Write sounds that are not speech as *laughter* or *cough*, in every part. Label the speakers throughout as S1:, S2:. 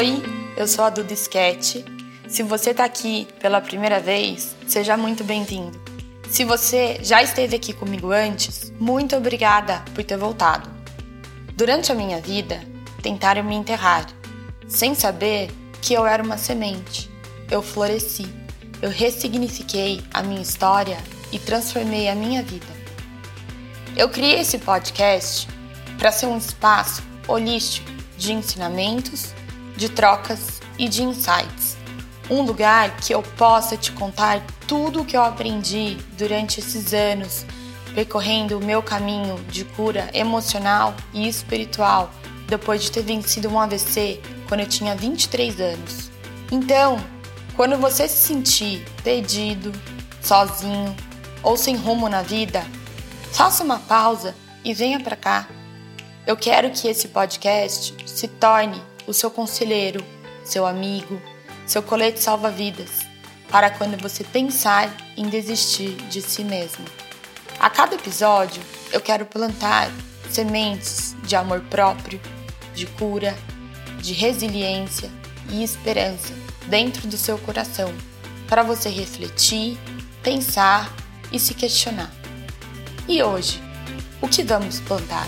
S1: Oi, eu sou a Duda Sketch. Se você está aqui pela primeira vez, seja muito bem-vindo. Se você já esteve aqui comigo antes, muito obrigada por ter voltado. Durante a minha vida, tentaram me enterrar, sem saber que eu era uma semente. Eu floresci, eu ressignifiquei a minha história e transformei a minha vida. Eu criei esse podcast para ser um espaço holístico de ensinamentos de trocas e de insights. Um lugar que eu possa te contar tudo o que eu aprendi durante esses anos, percorrendo o meu caminho de cura emocional e espiritual depois de ter vencido um AVC quando eu tinha 23 anos. Então, quando você se sentir perdido, sozinho ou sem rumo na vida, faça uma pausa e venha para cá. Eu quero que esse podcast se torne o seu conselheiro, seu amigo, seu colete salva-vidas, para quando você pensar em desistir de si mesmo. A cada episódio, eu quero plantar sementes de amor próprio, de cura, de resiliência e esperança dentro do seu coração, para você refletir, pensar e se questionar. E hoje, o que vamos plantar?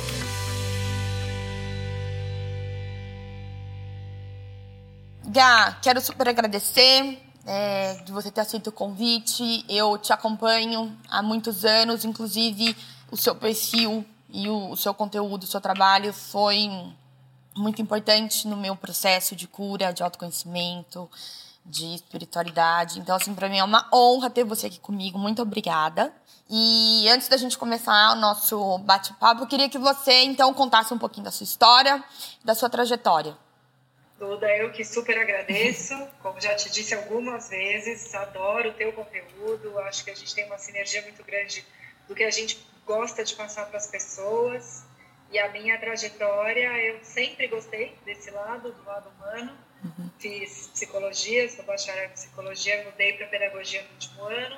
S1: Gá, quero super agradecer é, de você ter aceito o convite. Eu te acompanho há muitos anos, inclusive o seu perfil e o, o seu conteúdo, o seu trabalho foi muito importante no meu processo de cura, de autoconhecimento, de espiritualidade. Então, assim, para mim é uma honra ter você aqui comigo. Muito obrigada. E antes da gente começar o nosso bate-papo, eu queria que você, então, contasse um pouquinho da sua história, da sua trajetória.
S2: Duda, eu que super agradeço. Como já te disse algumas vezes, adoro o teu conteúdo. Acho que a gente tem uma sinergia muito grande do que a gente gosta de passar para as pessoas. E a minha trajetória, eu sempre gostei desse lado, do lado humano. Uhum. Fiz psicologia, sou bacharel em psicologia, mudei para pedagogia no último ano.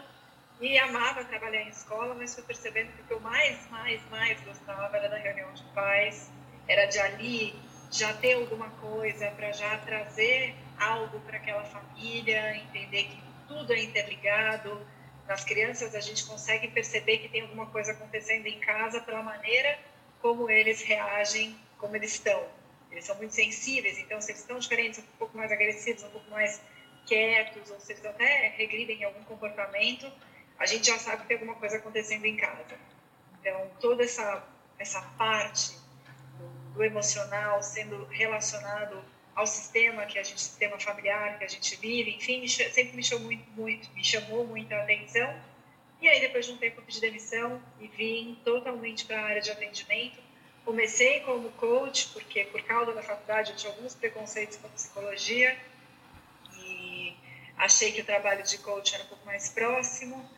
S2: E amava trabalhar em escola, mas fui percebendo que o que eu mais, mais, mais gostava era da reunião de pais, era de ali já ter alguma coisa, para já trazer algo para aquela família, entender que tudo é interligado. Nas crianças, a gente consegue perceber que tem alguma coisa acontecendo em casa pela maneira como eles reagem, como eles estão. Eles são muito sensíveis, então, se eles estão diferentes, um pouco mais agressivos, um pouco mais quietos, ou se eles até regridem em algum comportamento, a gente já sabe que tem alguma coisa acontecendo em casa. Então, toda essa, essa parte do emocional sendo relacionado ao sistema que a gente sistema familiar que a gente vive enfim sempre me chamou muito, muito me chamou muita atenção. E aí depois de um tempo de demissão e vim totalmente para a área de atendimento. Comecei como coach porque por causa da faculdade eu tinha alguns preconceitos com psicologia e achei que o trabalho de coach era um pouco mais próximo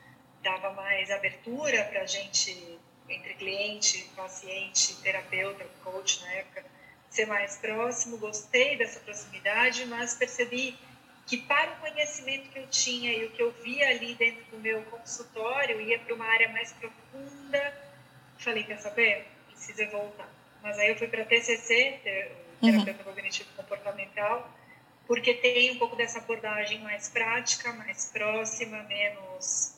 S2: dava mais abertura para a gente entre cliente, paciente, terapeuta, coach na época, ser mais próximo. Gostei dessa proximidade, mas percebi que para o conhecimento que eu tinha e o que eu via ali dentro do meu consultório, ia para uma área mais profunda. Falei, quer saber? Precisa voltar. Mas aí eu fui para TCC, terapeuta uhum. cognitivo comportamental, porque tem um pouco dessa abordagem mais prática, mais próxima, menos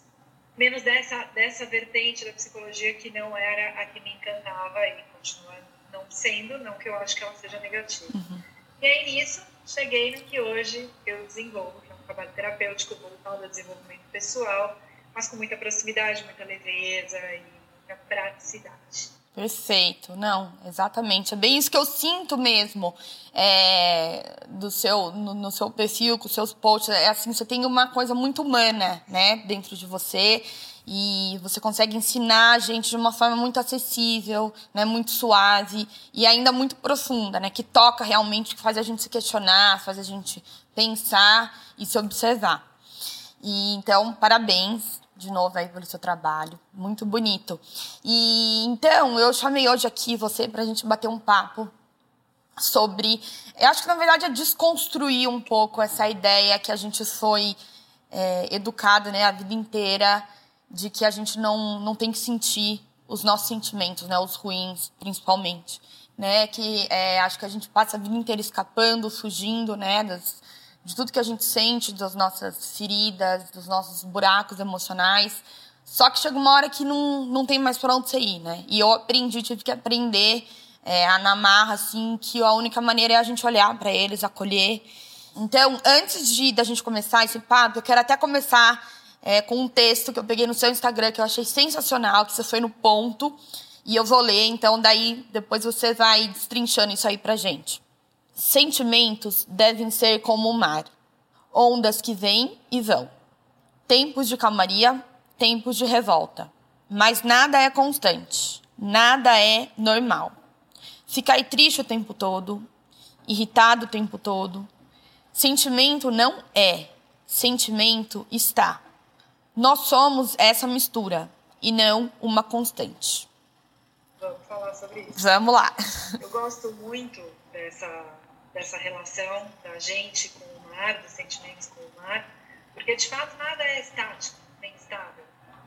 S2: menos dessa, dessa vertente da psicologia que não era a que me encantava e continua não sendo, não que eu acho que ela seja negativa. Uhum. E aí nisso, cheguei no que hoje eu desenvolvo, que é um trabalho terapêutico voltado ao desenvolvimento pessoal, mas com muita proximidade, muita leveza e muita praticidade.
S1: Perfeito, não, exatamente. É bem isso que eu sinto mesmo é, do seu, no, no, seu perfil, com seus posts. É assim, você tem uma coisa muito humana, né, dentro de você e você consegue ensinar a gente de uma forma muito acessível, né, muito suave e ainda muito profunda, né, que toca realmente, que faz a gente se questionar, faz a gente pensar e se observar. E então, parabéns de novo aí pelo seu trabalho, muito bonito. E então eu chamei hoje aqui você para a gente bater um papo sobre, eu acho que na verdade é desconstruir um pouco essa ideia que a gente foi é, educado, né, a vida inteira, de que a gente não não tem que sentir os nossos sentimentos, né, os ruins, principalmente. né? Que é, acho que a gente passa a vida inteira escapando, fugindo, né? Das, de tudo que a gente sente, das nossas feridas, dos nossos buracos emocionais. Só que chega uma hora que não, não tem mais para onde você ir, né? E eu aprendi, tive que aprender é, a namarra, assim, que a única maneira é a gente olhar para eles, acolher. Então, antes de da gente começar esse papo, eu quero até começar é, com um texto que eu peguei no seu Instagram que eu achei sensacional, que você foi no ponto. E eu vou ler, então daí depois você vai destrinchando isso aí pra gente. Sentimentos devem ser como o mar, ondas que vêm e vão. Tempos de calmaria, tempos de revolta. Mas nada é constante, nada é normal. Ficar triste o tempo todo, irritado o tempo todo. Sentimento não é, sentimento está. Nós somos essa mistura e não uma constante.
S2: Vamos falar sobre isso.
S1: Vamos lá.
S2: Eu gosto muito dessa, dessa relação da gente com o mar, dos sentimentos com o mar, porque de fato nada é estático nem estável.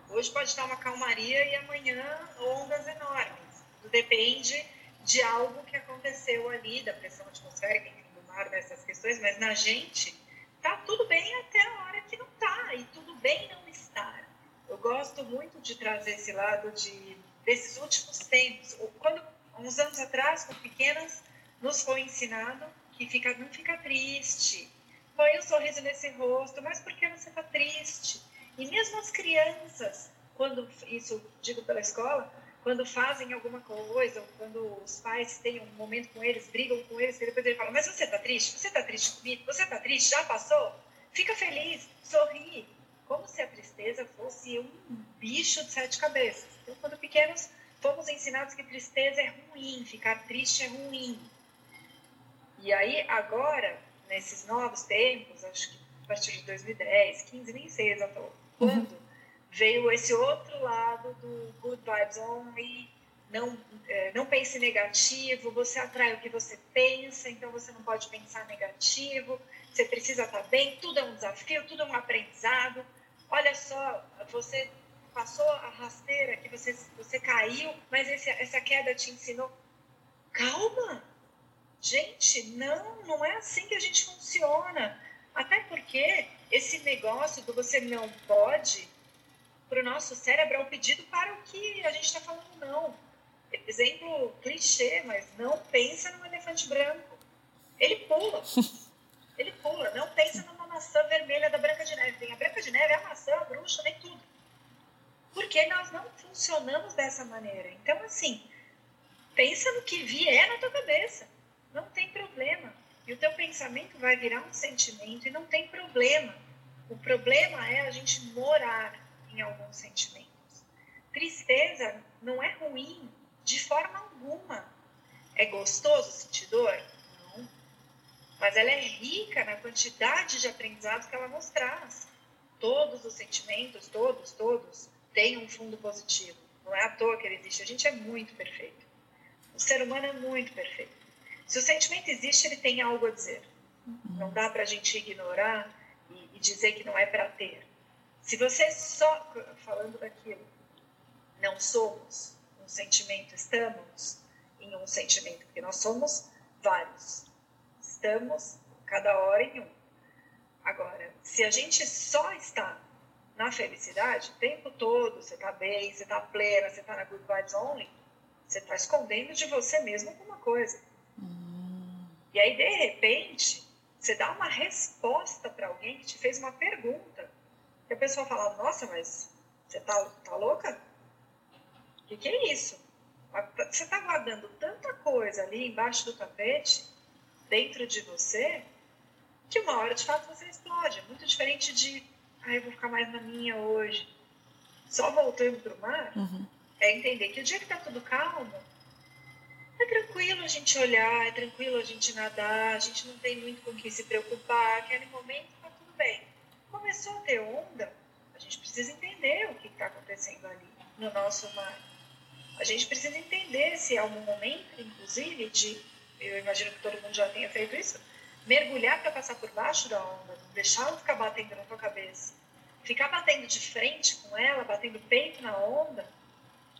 S2: Hoje pode estar uma calmaria e amanhã ondas enormes. Depende de algo que aconteceu ali, da pressão atmosférica, enfim, do mar, dessas questões, mas na gente tá tudo bem até a hora que não tá, e tudo bem não estar. Eu gosto muito de trazer esse lado de desses últimos tempos. Quando uns anos atrás, com pequenas, nos foi ensinado que fica, não fica triste, põe um sorriso nesse rosto, mas por que você está triste? E mesmo as crianças, quando isso digo pela escola, quando fazem alguma coisa, ou quando os pais têm um momento com eles, brigam com eles, depois ele fala, mas você está triste? Você está triste comigo? Você está triste? Já passou? Fica feliz, sorri. Como se a tristeza fosse um bicho de sete cabeças. Então, quando pequenos, fomos ensinados que tristeza é ruim, ficar triste é ruim. E aí, agora, nesses novos tempos, acho que a partir de 2010, 15, nem sei exatamente quando, uhum. veio esse outro lado do good vibes only, não, é, não pense negativo, você atrai o que você pensa, então você não pode pensar negativo, você precisa estar bem, tudo é um desafio, tudo é um aprendizado. Olha só, você passou a rasteira, que você, você caiu, mas esse, essa queda te ensinou. Calma! Gente, não, não é assim que a gente funciona. Até porque esse negócio do você não pode, para o nosso cérebro, é um pedido para o que a gente está falando não. Exemplo clichê, mas não pensa num elefante branco. Ele pula. *laughs* Ele pula. Não pensa numa maçã vermelha da Branca de Neve. Tem a Branca de Neve, a maçã, a bruxa, nem tudo. Porque nós não funcionamos dessa maneira. Então, assim, pensa no que vier na tua cabeça. Não tem problema. E o teu pensamento vai virar um sentimento e não tem problema. O problema é a gente morar em alguns sentimentos. Tristeza não é ruim de forma alguma. É gostoso sentir dor? mas ela é rica na quantidade de aprendizados que ela nos traz. Todos os sentimentos, todos, todos, têm um fundo positivo. Não é à toa que ele existe. A gente é muito perfeito. O ser humano é muito perfeito. Se o sentimento existe, ele tem algo a dizer. Não dá para a gente ignorar e, e dizer que não é para ter. Se você só, falando daquilo, não somos um sentimento, estamos em um sentimento, porque nós somos vários estamos cada hora em um. Agora, se a gente só está na felicidade o tempo todo, você está bem, você está plena, você está na good vibes only, você está escondendo de você mesmo alguma coisa. Hum. E aí, de repente, você dá uma resposta para alguém que te fez uma pergunta. E a pessoa fala, nossa, mas você tá, tá louca? O que, que é isso? Você está guardando tanta coisa ali embaixo do tapete dentro de você que uma hora de fato você explode. É muito diferente de, ah, eu vou ficar mais na minha hoje. Só voltando para o mar, uhum. é entender que o dia que está tudo calmo, é tranquilo a gente olhar, é tranquilo a gente nadar, a gente não tem muito com o que se preocupar, aquele momento está tudo bem. Começou a ter onda, a gente precisa entender o que está acontecendo ali no nosso mar. A gente precisa entender se é um momento, inclusive, de eu imagino que todo mundo já tenha feito isso, mergulhar para passar por baixo da onda, deixar ela ficar batendo na tua cabeça. Ficar batendo de frente com ela, batendo peito na onda,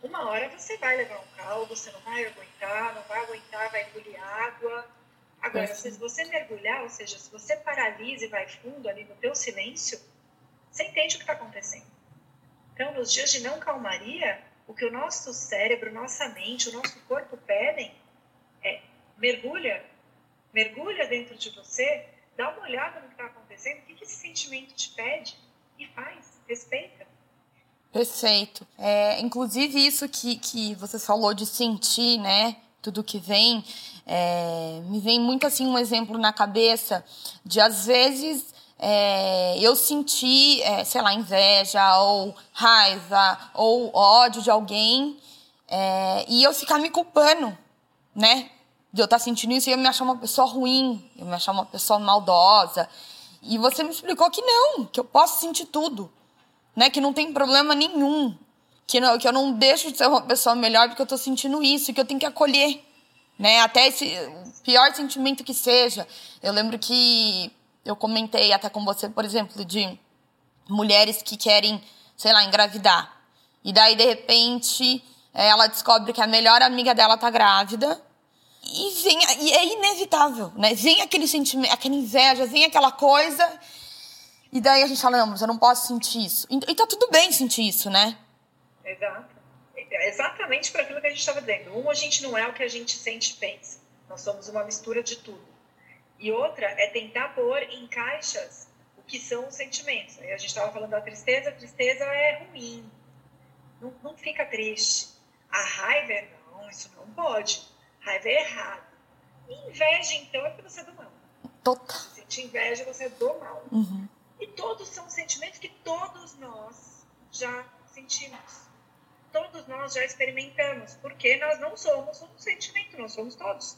S2: uma hora você vai levar um caldo, você não vai aguentar, não vai aguentar, vai engolir água. Agora, se você mergulhar, ou seja, se você paralisa e vai fundo ali no teu silêncio, você entende o que está acontecendo. Então, nos dias de não calmaria, o que o nosso cérebro, nossa mente, o nosso corpo pedem é mergulha, mergulha dentro de você, dá uma olhada no que está acontecendo, o que, que esse sentimento te pede e faz, respeita.
S1: Perfeito. É, inclusive isso que, que você falou de sentir, né? Tudo que vem, é, me vem muito assim um exemplo na cabeça de às vezes é, eu sentir, é, sei lá, inveja ou raiva ou ódio de alguém é, e eu ficar me culpando, né? De eu estar sentindo isso e eu me achar uma pessoa ruim, eu me achar uma pessoa maldosa. E você me explicou que não, que eu posso sentir tudo né? Que não tem problema nenhum. Que, não, que eu não deixo de ser uma pessoa melhor porque eu tô sentindo isso, que eu tenho que acolher, né? Até esse pior sentimento que seja. Eu lembro que eu comentei até com você, por exemplo, de mulheres que querem, sei lá, engravidar. E daí, de repente, ela descobre que a melhor amiga dela tá grávida. E, vem, e é inevitável, né? Vem aquele sentimento, aquela inveja, vem aquela coisa e daí a gente fala, não, mas eu não posso sentir isso. E, tá tudo bem sentir isso, né?
S2: Exato. É exatamente para aquilo que a gente estava dizendo. Um, a gente não é o que a gente sente e pensa. Nós somos uma mistura de tudo. E outra é tentar pôr em caixas o que são os sentimentos. a gente estava falando da tristeza. A tristeza é ruim. Não, não fica triste. A raiva é não, isso não pode. Raiva é errado. E inveja, então, é porque você é do mal.
S1: Total.
S2: Se sentir inveja, você é do mal.
S1: Uhum.
S2: E todos são sentimentos que todos nós já sentimos. Todos nós já experimentamos, porque nós não somos um sentimento, nós somos todos.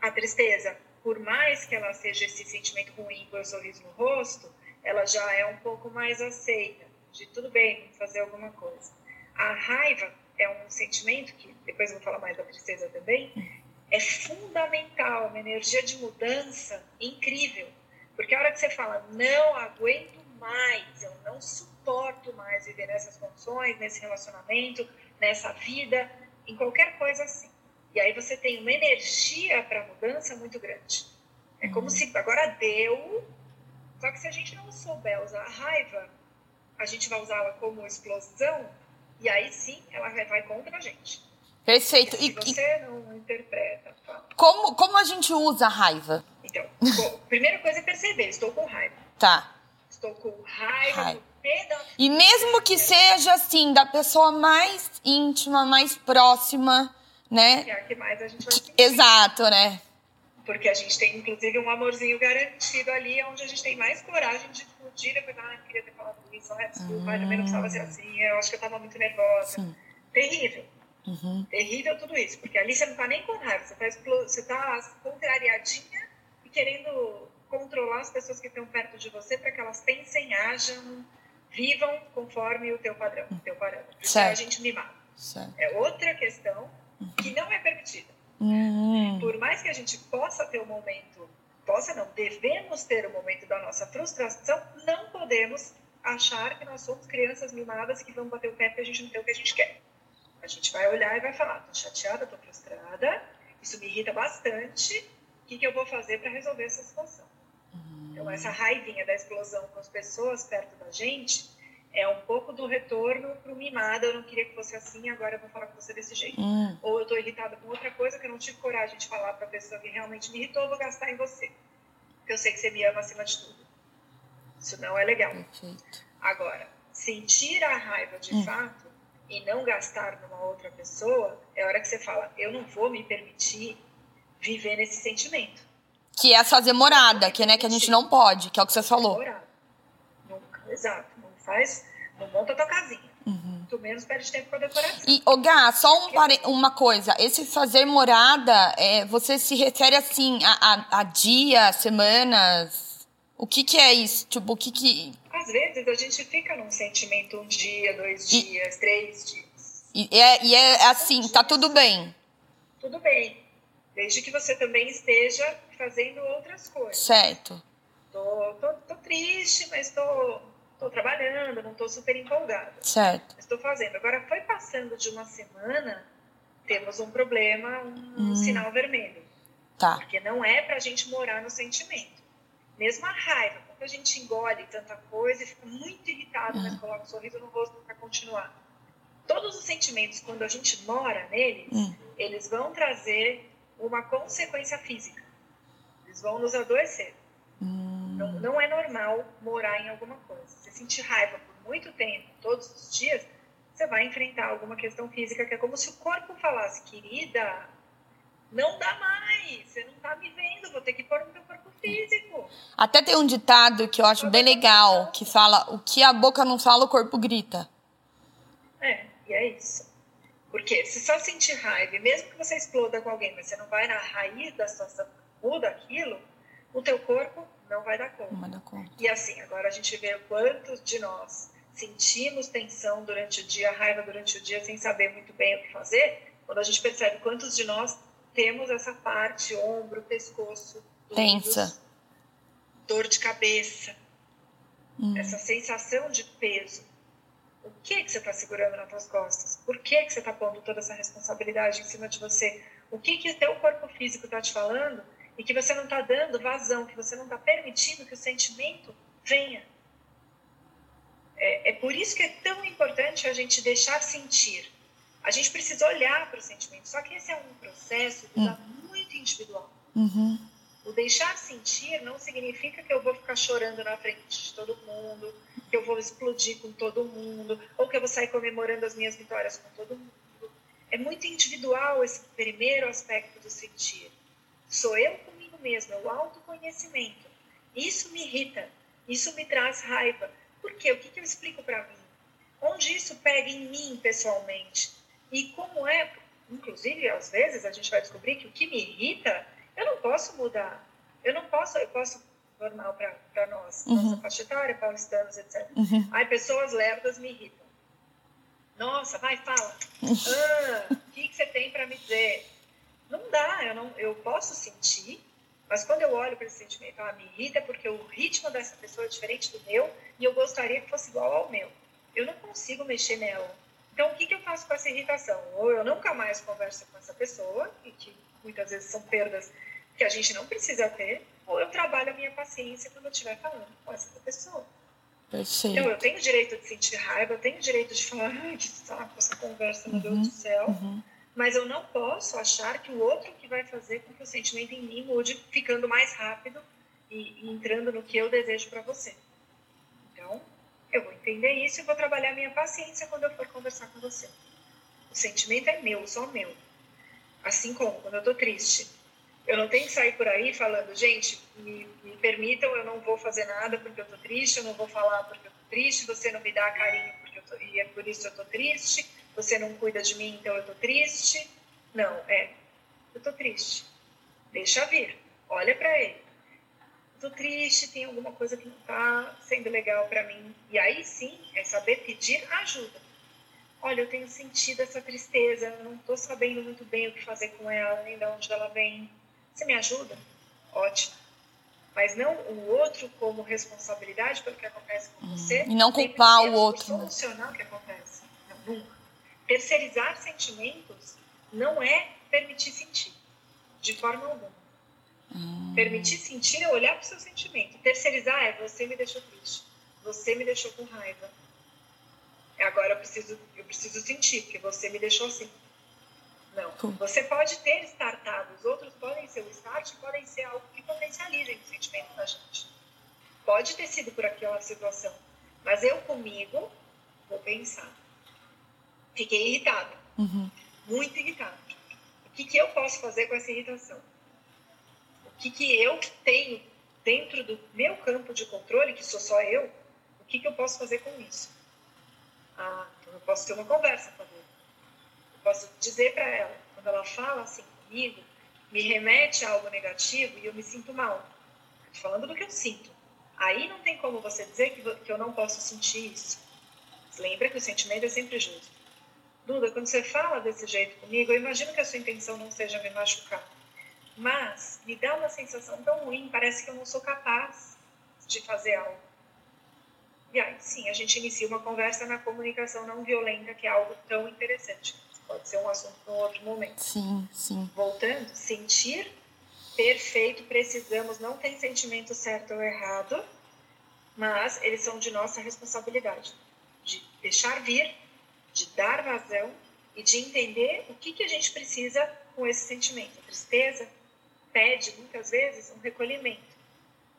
S2: A tristeza, por mais que ela seja esse sentimento ruim com o sorriso no rosto, ela já é um pouco mais aceita, de tudo bem, fazer alguma coisa. A raiva é um sentimento que, depois eu vou falar mais da tristeza também, é fundamental, uma energia de mudança incrível porque a hora que você fala, não aguento mais, eu não suporto mais viver nessas condições, nesse relacionamento, nessa vida, em qualquer coisa assim. E aí você tem uma energia para mudança muito grande. É como uhum. se agora deu, só que se a gente não souber usar a raiva, a gente vai usá-la como explosão, e aí sim ela vai contra a gente.
S1: Perfeito.
S2: E se você não interpreta. Tá?
S1: Como, como a gente usa a raiva?
S2: Então, bom, *laughs* primeira coisa é perceber, estou com raiva.
S1: Tá.
S2: Estou com raiva, raiva.
S1: E mesmo que seja assim, da pessoa mais íntima, mais próxima, né?
S2: Que é a que mais a gente vai sentir.
S1: Exato, né?
S2: Porque a gente tem, inclusive, um amorzinho garantido ali, onde a gente tem mais coragem de explodir depois, ah, eu queria ter falado isso, ah, desculpa, hum. também não precisava ser assim, eu acho que eu estava muito nervosa. Sim. Terrível.
S1: Uhum.
S2: Terrível tudo isso, porque ali você não tá nem com raiva, você tá, você tá contrariadinha e querendo controlar as pessoas que estão perto de você para que elas pensem, ajam, vivam conforme o teu padrão, o teu parâmetro. Isso é a gente mimar.
S1: Certo.
S2: É outra questão que não é permitida.
S1: Uhum.
S2: Por mais que a gente possa ter um momento, possa não, devemos ter o momento da nossa frustração, não podemos achar que nós somos crianças mimadas que vão bater o pé porque a gente não tem o que a gente quer. A gente vai olhar e vai falar: tô chateada, tô frustrada, isso me irrita bastante, o que, que eu vou fazer para resolver essa situação? Então, essa raivinha da explosão com as pessoas perto da gente é um pouco do retorno pro mimado. Eu não queria que fosse assim, agora eu vou falar com você desse jeito.
S1: Uhum.
S2: Ou eu tô irritada com outra coisa que eu não tive coragem de falar para a pessoa que realmente me irritou, eu vou gastar em você. Porque eu sei que você me ama acima de tudo. Isso não é legal.
S1: Perfeito.
S2: Agora, sentir a raiva de uhum. fato e não gastar numa outra pessoa, é hora que você fala, eu não vou me permitir viver nesse sentimento.
S1: Que é fazer morada, que, né, que a gente não pode, que é o que você falou.
S2: Morada. Nunca, exato. Faz, não monta a tua casinha.
S1: Uhum.
S2: Tu menos perde tempo com a decoração.
S1: E, ô Gá, só um pare... uma coisa. Esse fazer morada, é, você se refere, assim, a, a, a dias, semanas? O que que é isso? Tipo, o que que
S2: às vezes a gente fica num sentimento um dia, dois e, dias, três dias.
S1: E é, e é assim, tá tudo bem.
S2: Tudo bem. Desde que você também esteja fazendo outras coisas.
S1: Certo.
S2: Tô, tô, tô triste, mas tô, estou trabalhando, não estou super empolgada.
S1: Certo.
S2: Estou fazendo. Agora, foi passando de uma semana, temos um problema, um hum. sinal vermelho.
S1: Tá.
S2: Porque não é para a gente morar no sentimento. Mesmo a raiva, quando a gente engole tanta coisa e fica muito irritado, hum. mas coloca um sorriso no rosto para continuar. Todos os sentimentos, quando a gente mora neles, hum. eles vão trazer uma consequência física. Eles vão nos adoecer. Não, não é normal morar em alguma coisa. Você sentir raiva por muito tempo, todos os dias, você vai enfrentar alguma questão física que é como se o corpo falasse, querida, não dá mais, você não tá me vendo, vou ter que pôr no meu corpo físico.
S1: Até tem um ditado que eu acho bem legal, que fala, o que a boca não fala, o corpo grita.
S2: É, e é isso. Porque se só sentir raiva, mesmo que você exploda com alguém, mas você não vai na raiz da situação, muda aquilo, o teu corpo não vai dar conta.
S1: Não vai dar conta.
S2: E assim, agora a gente vê quantos de nós sentimos tensão durante o dia, raiva durante o dia, sem saber muito bem o que fazer, quando a gente percebe quantos de nós temos essa parte, ombro, pescoço,
S1: tensa,
S2: dor de cabeça, hum. essa sensação de peso. O que que você está segurando nas suas costas? Por que que você está pondo toda essa responsabilidade em cima de você? O que que o teu corpo físico está te falando e que você não está dando vazão, que você não está permitindo que o sentimento venha. É, é, por isso que é tão importante a gente deixar sentir. A gente precisa olhar para o sentimento. Só que esse é um processo uhum. muito individual.
S1: Uhum.
S2: O deixar sentir não significa que eu vou ficar chorando na frente de todo mundo, que eu vou explodir com todo mundo, ou que eu vou sair comemorando as minhas vitórias com todo mundo. É muito individual esse primeiro aspecto do sentir. Sou eu mesmo, é o autoconhecimento. Isso me irrita, isso me traz raiva. Por quê? O que, que eu explico para mim? Onde isso pega em mim pessoalmente? E como é, inclusive, às vezes a gente vai descobrir que o que me irrita, eu não posso mudar. Eu não posso, eu posso, normal para nós, uhum. nossa faixa etária, paulistanos, etc.
S1: Uhum.
S2: Aí pessoas lerdas me irritam. Nossa, vai, fala. *laughs* Ah, o que, que você tem para me dizer? Não dá, eu, não, eu posso sentir, mas quando eu olho para esse sentimento, ela me irrita porque o ritmo dessa pessoa é diferente do meu e eu gostaria que fosse igual ao meu. Eu não consigo mexer nela. Então, o que, que eu faço com essa irritação? Ou eu nunca mais converso com essa pessoa, e que muitas vezes são perdas que a gente não precisa ter, ou eu trabalho a minha paciência quando eu estiver falando com essa pessoa.
S1: Perfeito.
S2: Então, eu tenho direito de sentir raiva, eu tenho direito de falar, ai, que saco essa conversa, meu Deus do uhum. céu.
S1: Uhum
S2: mas eu não posso achar que o outro que vai fazer com que o sentimento em mim mude ficando mais rápido e, e entrando no que eu desejo para você. Então, eu vou entender isso e vou trabalhar minha paciência quando eu for conversar com você. O sentimento é meu, só meu. Assim como quando eu tô triste. Eu não tenho que sair por aí falando, gente, me, me permitam, eu não vou fazer nada porque eu tô triste, eu não vou falar porque eu tô triste, você não me dá carinho porque eu tô, e é por isso eu tô triste você não cuida de mim, então eu tô triste. Não, é, eu tô triste. Deixa vir, olha para ele. tô triste, tem alguma coisa que não tá sendo legal para mim. E aí sim, é saber pedir ajuda. Olha, eu tenho sentido essa tristeza, eu não tô sabendo muito bem o que fazer com ela, nem de onde ela vem. Você me ajuda? Ótimo. Mas não o outro como responsabilidade pelo que acontece com hum, você.
S1: E não culpar o outro.
S2: Né? Solucionar o que acontece. Não, nunca. Terceirizar sentimentos não é permitir sentir, de forma alguma.
S1: Hum.
S2: Permitir sentir é olhar para o seu sentimento. Terceirizar é você me deixou triste, você me deixou com raiva. Agora eu preciso, eu preciso sentir, porque você me deixou assim. Não. Você pode ter startado, os outros podem ser o start, podem ser algo que potencializem o sentimento da gente. Pode ter sido por aquela situação, mas eu comigo vou pensar fiquei irritada.
S1: Uhum.
S2: Muito irritada. O que, que eu posso fazer com essa irritação? O que, que eu tenho dentro do meu campo de controle, que sou só eu, o que, que eu posso fazer com isso? Ah, então eu posso ter uma conversa com ela. Eu posso dizer para ela, quando ela fala assim comigo, me remete a algo negativo e eu me sinto mal. Falando do que eu sinto. Aí não tem como você dizer que, que eu não posso sentir isso. Lembra que o sentimento é sempre justo. Duda, quando você fala desse jeito comigo, eu imagino que a sua intenção não seja me machucar. Mas me dá uma sensação tão ruim, parece que eu não sou capaz de fazer algo. E aí, sim, a gente inicia uma conversa na comunicação não violenta, que é algo tão interessante. Pode ser um assunto para um outro momento.
S1: Sim, sim.
S2: Voltando, sentir, perfeito, precisamos, não tem sentimento certo ou errado, mas eles são de nossa responsabilidade. De deixar vir, de dar vazão e de entender o que, que a gente precisa com esse sentimento. A tristeza pede, muitas vezes, um recolhimento,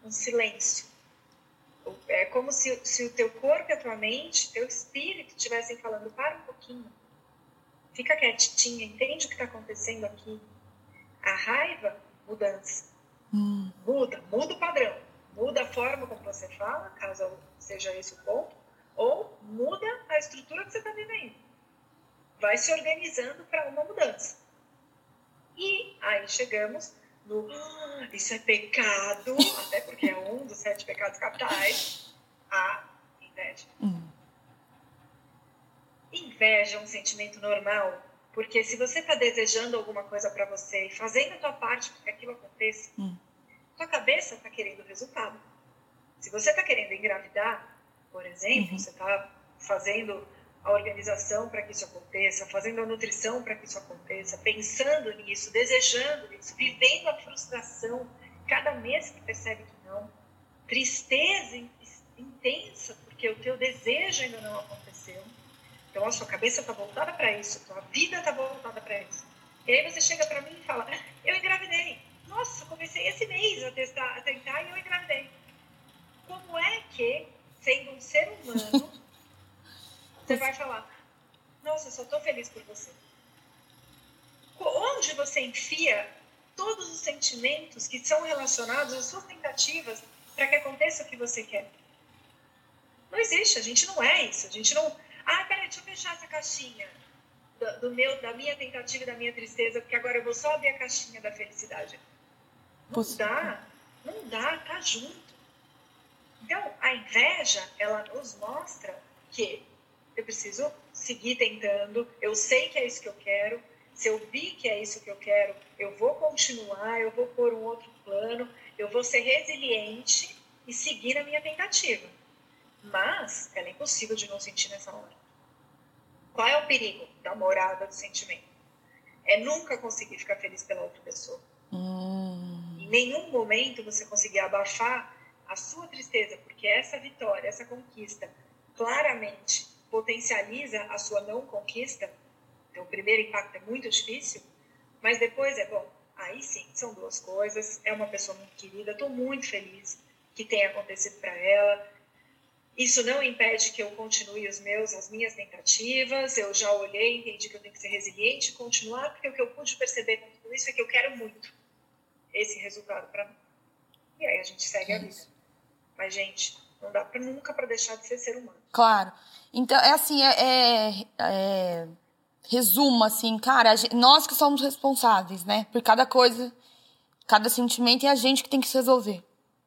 S2: um silêncio é como se, se o teu corpo e a tua mente, teu espírito estivessem falando, para um pouquinho, fica quietinha, entende o que está acontecendo aqui. A raiva, mudança. Hum. Muda, muda o padrão. Muda a forma como você fala, caso seja esse o ponto, ou muda a estrutura que você está vivendo. Vai se organizando para uma mudança. E aí chegamos no ah, isso é pecado, até porque é um dos sete pecados capitais, a inveja. Hum. Inveja é um sentimento normal, porque se você está desejando alguma coisa para você e fazendo a tua parte para que aquilo aconteça, hum. tua cabeça está querendo o resultado. Se você está querendo engravidar, por exemplo, uhum. você está fazendo a organização para que isso aconteça, fazendo a nutrição para que isso aconteça, pensando nisso, desejando isso, vivendo a frustração cada mês que percebe que não, tristeza intensa porque o teu desejo ainda não aconteceu. Então a sua cabeça está voltada para isso, a tua vida está voltada para isso. E aí você chega para mim e fala: Eu engravidei. Nossa, comecei esse mês a, testar, a tentar e eu engravidei. Como é que, sendo um ser humano, você vai falar: Nossa, só estou feliz por você. Onde você enfia todos os sentimentos que são relacionados às suas tentativas para que aconteça o que você quer? Não existe, a gente não é isso. A gente não. Ah, peraí, deixa eu fechar essa caixinha do, do meu, da minha tentativa e da minha tristeza, porque agora eu vou só abrir a caixinha da felicidade. Não Você... dá, não dá, tá junto. Então, a inveja, ela nos mostra que eu preciso seguir tentando, eu sei que é isso que eu quero, se eu vi que é isso que eu quero, eu vou continuar, eu vou pôr um outro plano, eu vou ser resiliente e seguir a minha tentativa. Mas ela é impossível de não sentir nessa hora. Qual é o perigo da morada do sentimento? É nunca conseguir ficar feliz pela outra pessoa. Hum. Em nenhum momento você conseguir abafar a sua tristeza, porque essa vitória, essa conquista, claramente potencializa a sua não conquista, então o primeiro impacto é muito difícil, mas depois é bom. Aí sim, são duas coisas. É uma pessoa muito querida, estou muito feliz que tenha acontecido para ela. Isso não impede que eu continue os meus, as minhas tentativas. Eu já olhei, entendi que eu tenho que ser resiliente e continuar, porque o que eu pude perceber com tudo isso é que eu quero muito esse resultado para mim. E aí a gente segue a vida. Mas, gente, não dá pra, nunca para deixar de ser ser humano.
S1: Claro. Então, é assim, é, é, é resumo, assim, cara, gente, nós que somos responsáveis, né? Por cada coisa, cada sentimento, é a gente que tem que se resolver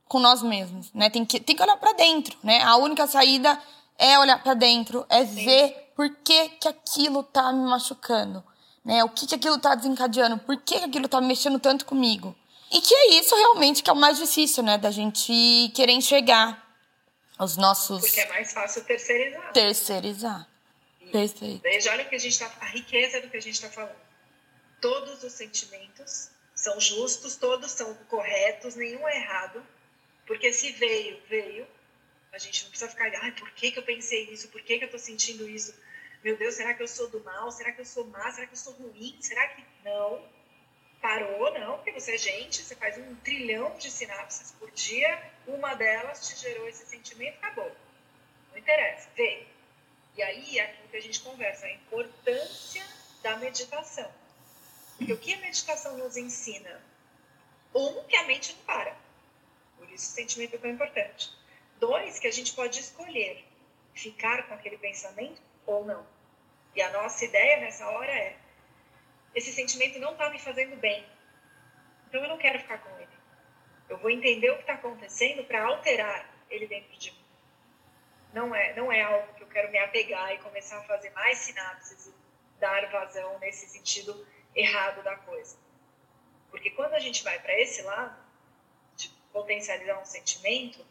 S1: com nós mesmos, né? Tem que, tem que olhar para dentro, né? A única saída é olhar para dentro, é Sim. ver por que, que aquilo tá me machucando, né? O que, que aquilo tá desencadeando, por que, que aquilo tá mexendo tanto comigo. E que é isso realmente que é o mais difícil, né? Da gente querer enxergar os nossos.
S2: Porque é mais fácil terceirizar.
S1: Terceirizar. Perfeito.
S2: Veja, olha que a gente tá, a riqueza do que a gente está falando. Todos os sentimentos são justos, todos são corretos, nenhum é errado. Porque se veio, veio. A gente não precisa ficar, ai, por que, que eu pensei isso? Por que, que eu estou sentindo isso? Meu Deus, será que eu sou do mal? Será que eu sou má? Será que eu sou ruim? Será que não? Parou, não, porque você é gente, você faz um trilhão de sinapses por dia, uma delas te gerou esse sentimento, acabou. Não interessa, veio. E aí é aquilo que a gente conversa, a importância da meditação. Porque o que a meditação nos ensina? Um, que a mente não para. Por isso o sentimento é tão importante. Dois, que a gente pode escolher ficar com aquele pensamento ou não. E a nossa ideia nessa hora é: esse sentimento não está me fazendo bem. Então eu não quero ficar com ele. Eu vou entender o que está acontecendo para alterar ele dentro de mim. Não é, não é algo que eu quero me apegar e começar a fazer mais sinapses e dar vazão nesse sentido errado da coisa. Porque quando a gente vai para esse lado, de potencializar um sentimento,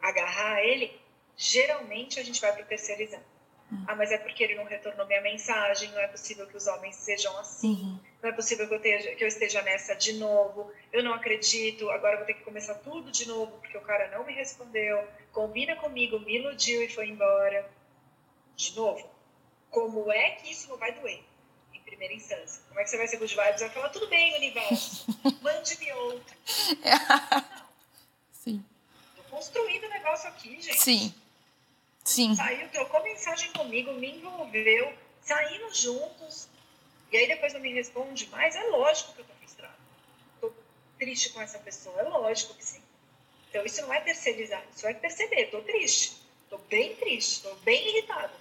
S2: agarrar ele, geralmente a gente vai para terceirizar. Uhum. Ah, mas é porque ele não retornou minha mensagem, não é possível que os homens sejam assim, uhum. Não é possível que eu, esteja, que eu esteja nessa de novo, eu não acredito, agora vou ter que começar tudo de novo porque o cara não me respondeu, combina comigo, me iludiu e foi embora. De novo, como é que isso não vai doer? Em primeira instância. Como é que você vai ser good vibes? Vai falar, tudo bem, universo, *laughs* mande-me outro.
S1: Sim.
S2: Tô construindo o negócio aqui, gente.
S1: Sim. Sim.
S2: Saiu, trocou mensagem comigo, me envolveu, saímos juntos. E aí depois não me responde mais. É lógico que eu tô frustrada. Tô triste com essa pessoa. É lógico que sim. Então isso não é terceirizar, isso é perceber. Tô triste. Tô bem triste. Tô bem irritada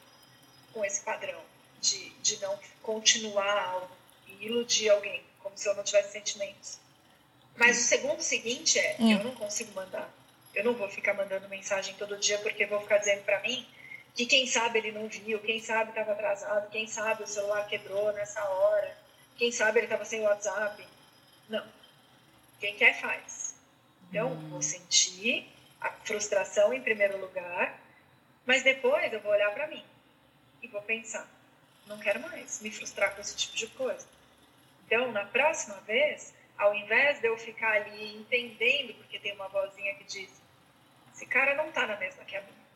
S2: com esse padrão de, de não continuar algo e iludir alguém, como se eu não tivesse sentimentos. Mas o segundo seguinte é, hum. eu não consigo mandar. Eu não vou ficar mandando mensagem todo dia porque vou ficar dizendo para mim que quem sabe ele não viu, quem sabe estava atrasado, quem sabe o celular quebrou nessa hora, quem sabe ele estava sem WhatsApp. Não. Quem quer faz. Então, hum. vou sentir a frustração em primeiro lugar, mas depois eu vou olhar para mim e vou pensar: não quero mais me frustrar com esse tipo de coisa. Então, na próxima vez, ao invés de eu ficar ali entendendo, porque tem uma vozinha que diz: esse cara não tá na mesma que a minha.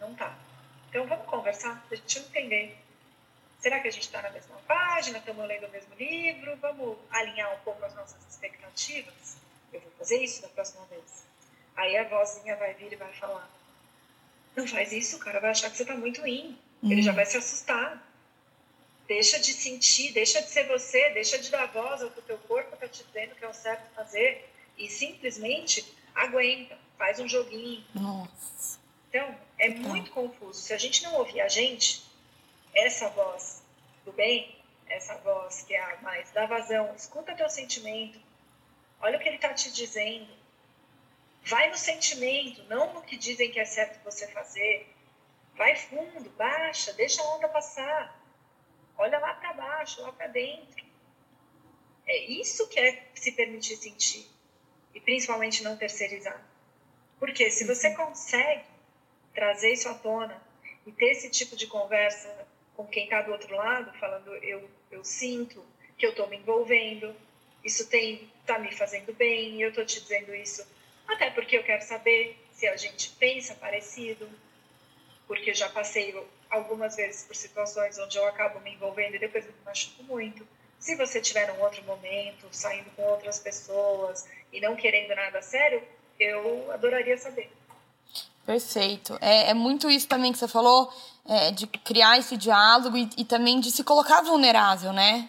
S2: Não tá. Então vamos conversar, deixa eu entender. Será que a gente está na mesma página? Estamos lendo o mesmo livro? Vamos alinhar um pouco as nossas expectativas? Eu vou fazer isso da próxima vez. Aí a vozinha vai vir e vai falar: Não faz isso, o cara vai achar que você está muito ruim. Ele já uhum. vai se assustar. Deixa de sentir, deixa de ser você, deixa de dar voz ao que o teu corpo está te dizendo que é o certo fazer. E simplesmente aguenta faz um joguinho.
S1: Nossa.
S2: Então, é tá. muito confuso. Se a gente não ouvir a gente, essa voz do bem, essa voz que é a mais dá vazão, escuta teu sentimento, olha o que ele está te dizendo. Vai no sentimento, não no que dizem que é certo você fazer. Vai fundo, baixa, deixa a onda passar. Olha lá para baixo, lá para dentro. É isso que é se permitir sentir. E principalmente não terceirizar. Porque se você uhum. consegue trazer isso à tona e ter esse tipo de conversa com quem está do outro lado, falando eu, eu sinto que eu estou me envolvendo, isso tem está me fazendo bem, eu estou te dizendo isso até porque eu quero saber se a gente pensa parecido, porque já passei algumas vezes por situações onde eu acabo me envolvendo e depois me machuco muito. Se você tiver um outro momento, saindo com outras pessoas e não querendo nada sério, eu adoraria saber.
S1: Perfeito. É, é muito isso também que você falou, é, de criar esse diálogo e, e, também de se colocar vulnerável, né?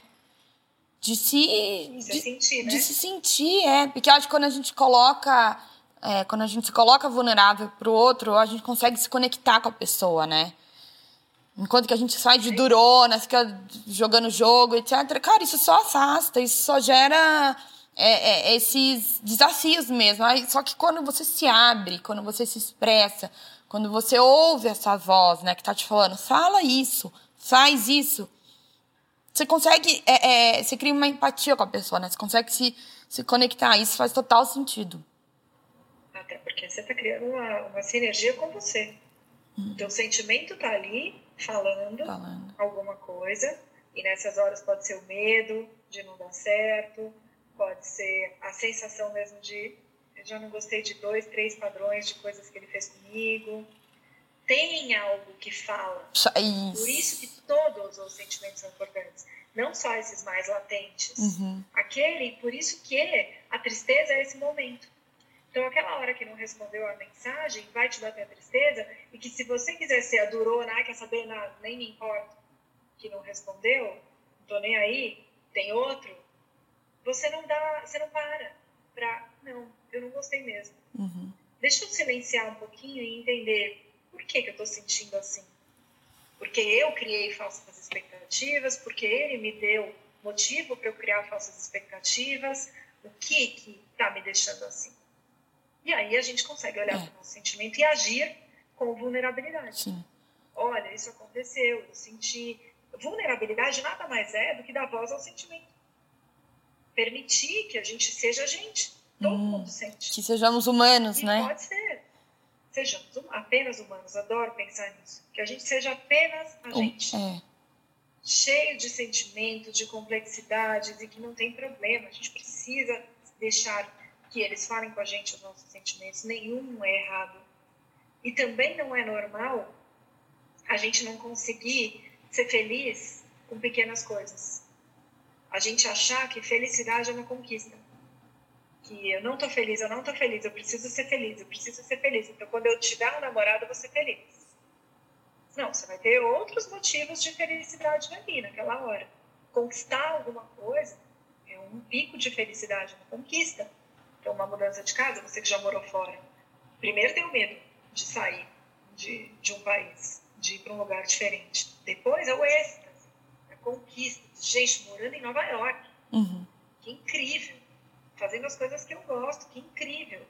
S1: De se.
S2: De, de sentir, né?
S1: De se sentir, é. Porque acho que quando a gente coloca. É, quando a gente se coloca vulnerável pro outro, a gente consegue se conectar com a pessoa, né? Enquanto que a gente sai de durona, fica jogando jogo, etc. Cara, isso só afasta, isso só gera é, é, esses desafios mesmo. Só que quando você se abre, quando você se expressa, quando você ouve essa voz, né, que tá te falando, fala isso, faz isso, você consegue, é, é, você cria uma empatia com a pessoa, né? Você consegue se, se conectar. Isso faz total sentido.
S2: Até porque você está criando uma, uma sinergia com você. Hum. Então, o sentimento tá ali falando, falando alguma coisa, e nessas horas pode ser o medo de não dar certo, pode ser a sensação mesmo de eu já não gostei de dois, três padrões de coisas que ele fez comigo. Tem algo que fala.
S1: Isso.
S2: Por isso que todos os sentimentos são importantes. Não só esses mais latentes.
S1: Uhum.
S2: Aquele, por isso que a tristeza é esse momento. Então, aquela hora que não respondeu a mensagem, vai te bater a tristeza, e que se você quiser ser a durona, ah, quer saber, nada, nem me importa, que não respondeu, não tô nem aí, tem outro, você não dá, você não para para, não, eu não gostei mesmo.
S1: Uhum.
S2: Deixa eu silenciar um pouquinho e entender por que, que eu estou sentindo assim. Porque eu criei falsas expectativas, porque ele me deu motivo para eu criar falsas expectativas, o que que está me deixando assim? E aí a gente consegue olhar é. para o nosso sentimento e agir com vulnerabilidade.
S1: Sim.
S2: Olha, isso aconteceu, eu senti. Vulnerabilidade nada mais é do que dar voz ao sentimento permitir que a gente seja a gente. Todo hum, mundo sente.
S1: Que sejamos humanos,
S2: e
S1: né?
S2: Pode ser. sejamos apenas humanos, adoro pensar nisso, que a gente seja apenas a gente. É. Cheio de sentimentos, de complexidades e que não tem problema. A gente precisa deixar que eles falem com a gente os nossos sentimentos. Nenhum é errado. E também não é normal a gente não conseguir ser feliz com pequenas coisas. A gente achar que felicidade é uma conquista que eu não tô feliz, eu não tô feliz, eu preciso ser feliz, eu preciso ser feliz. Então, quando eu tiver um namorado, eu vou ser feliz. Não, você vai ter outros motivos de felicidade ali, naquela hora. Conquistar alguma coisa é um pico de felicidade, uma conquista. Então, uma mudança de casa, você que já morou fora. Primeiro tem o medo de sair de, de um país, de ir para um lugar diferente. Depois é o êxtase, conquista. Gente, morando em Nova York. Uhum. Que incrível fazendo as coisas que eu gosto, que incrível.